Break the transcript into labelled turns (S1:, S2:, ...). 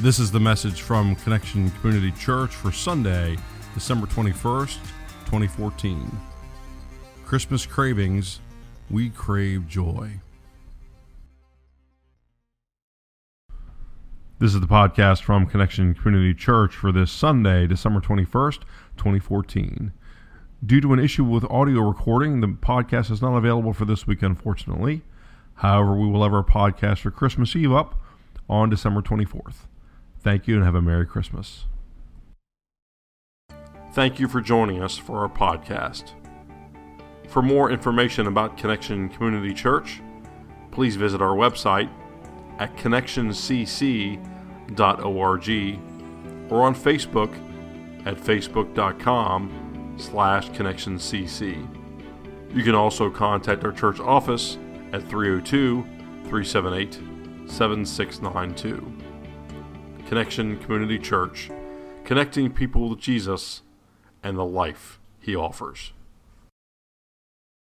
S1: This is the message from Connection Community Church for Sunday, December 21st, 2014. Christmas cravings, we crave joy. This is the podcast from Connection Community Church for this Sunday, December 21st, 2014. Due to an issue with audio recording, the podcast is not available for this week, unfortunately. However, we will have our podcast for Christmas Eve up on December 24th. Thank you and have a Merry Christmas. Thank you for joining us for our podcast. For more information about Connection Community Church, please visit our website at connectioncc.org or on Facebook at facebook.com slash connectioncc. You can also contact our church office at 302 378 7692. Connection Community Church, connecting people with Jesus and the life he offers.